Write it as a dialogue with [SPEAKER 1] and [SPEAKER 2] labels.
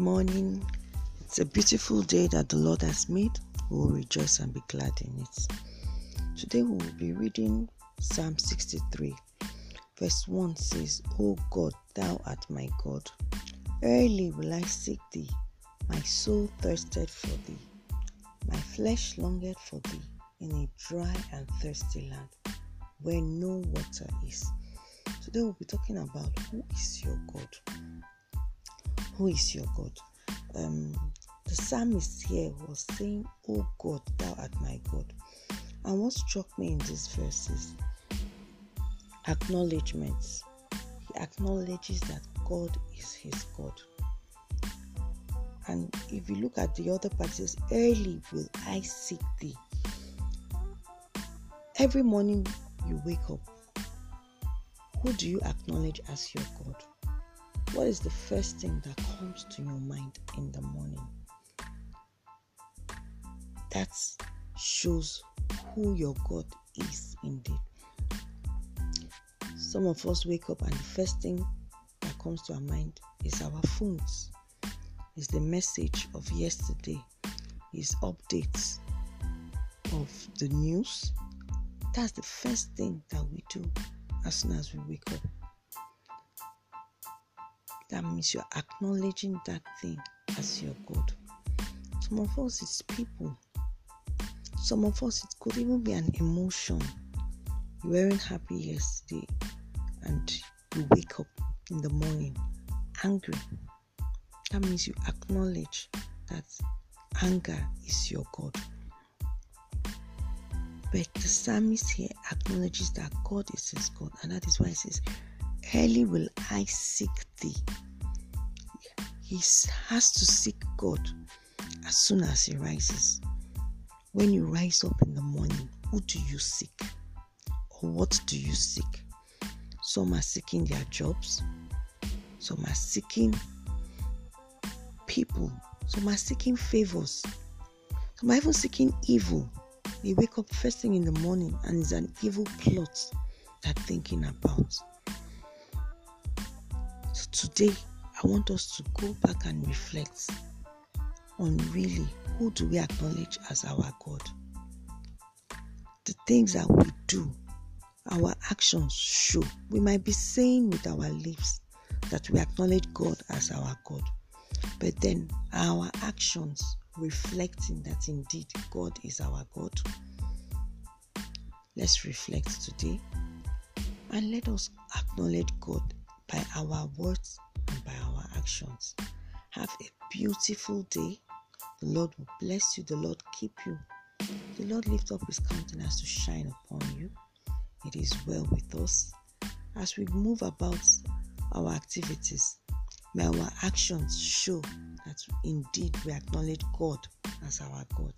[SPEAKER 1] morning. It's a beautiful day that the Lord has made. We will rejoice and be glad in it. Today we will be reading Psalm 63. Verse 1 says, O God, thou art my God. Early will I seek thee. My soul thirsted for thee. My flesh longed for thee in a dry and thirsty land where no water is. Today we'll be talking about who is your God who is your God? Um, the psalmist here was saying, Oh God, thou art my God. And what struck me in these verses, acknowledgements. He acknowledges that God is his God. And if you look at the other passages, early will I seek thee. Every morning you wake up, who do you acknowledge as your God? What is the first thing that comes to your mind in the morning? That shows who your God is indeed. Some of us wake up and the first thing that comes to our mind is our phones, is the message of yesterday, is updates of the news. That's the first thing that we do as soon as we wake up. That means you're acknowledging that thing as your God. Some of us, it's people. Some of us, it could even be an emotion. You weren't happy yesterday and you wake up in the morning angry. That means you acknowledge that anger is your God. But the psalmist here acknowledges that God is his God, and that is why he says, Early will I seek thee. He has to seek God as soon as he rises. When you rise up in the morning, who do you seek? Or what do you seek? Some are seeking their jobs, some are seeking people, some are seeking favors, some are even seeking evil. They wake up first thing in the morning and it's an evil plot they're thinking about. Today, I want us to go back and reflect on really who do we acknowledge as our God? The things that we do, our actions show. We might be saying with our lips that we acknowledge God as our God, but then our actions reflecting that indeed God is our God. Let's reflect today and let us acknowledge God by our words and by our actions. Have a beautiful day. The Lord will bless you. The Lord keep you. The Lord lift up his countenance to shine upon you. It is well with us. As we move about our activities, may our actions show that indeed we acknowledge God as our God.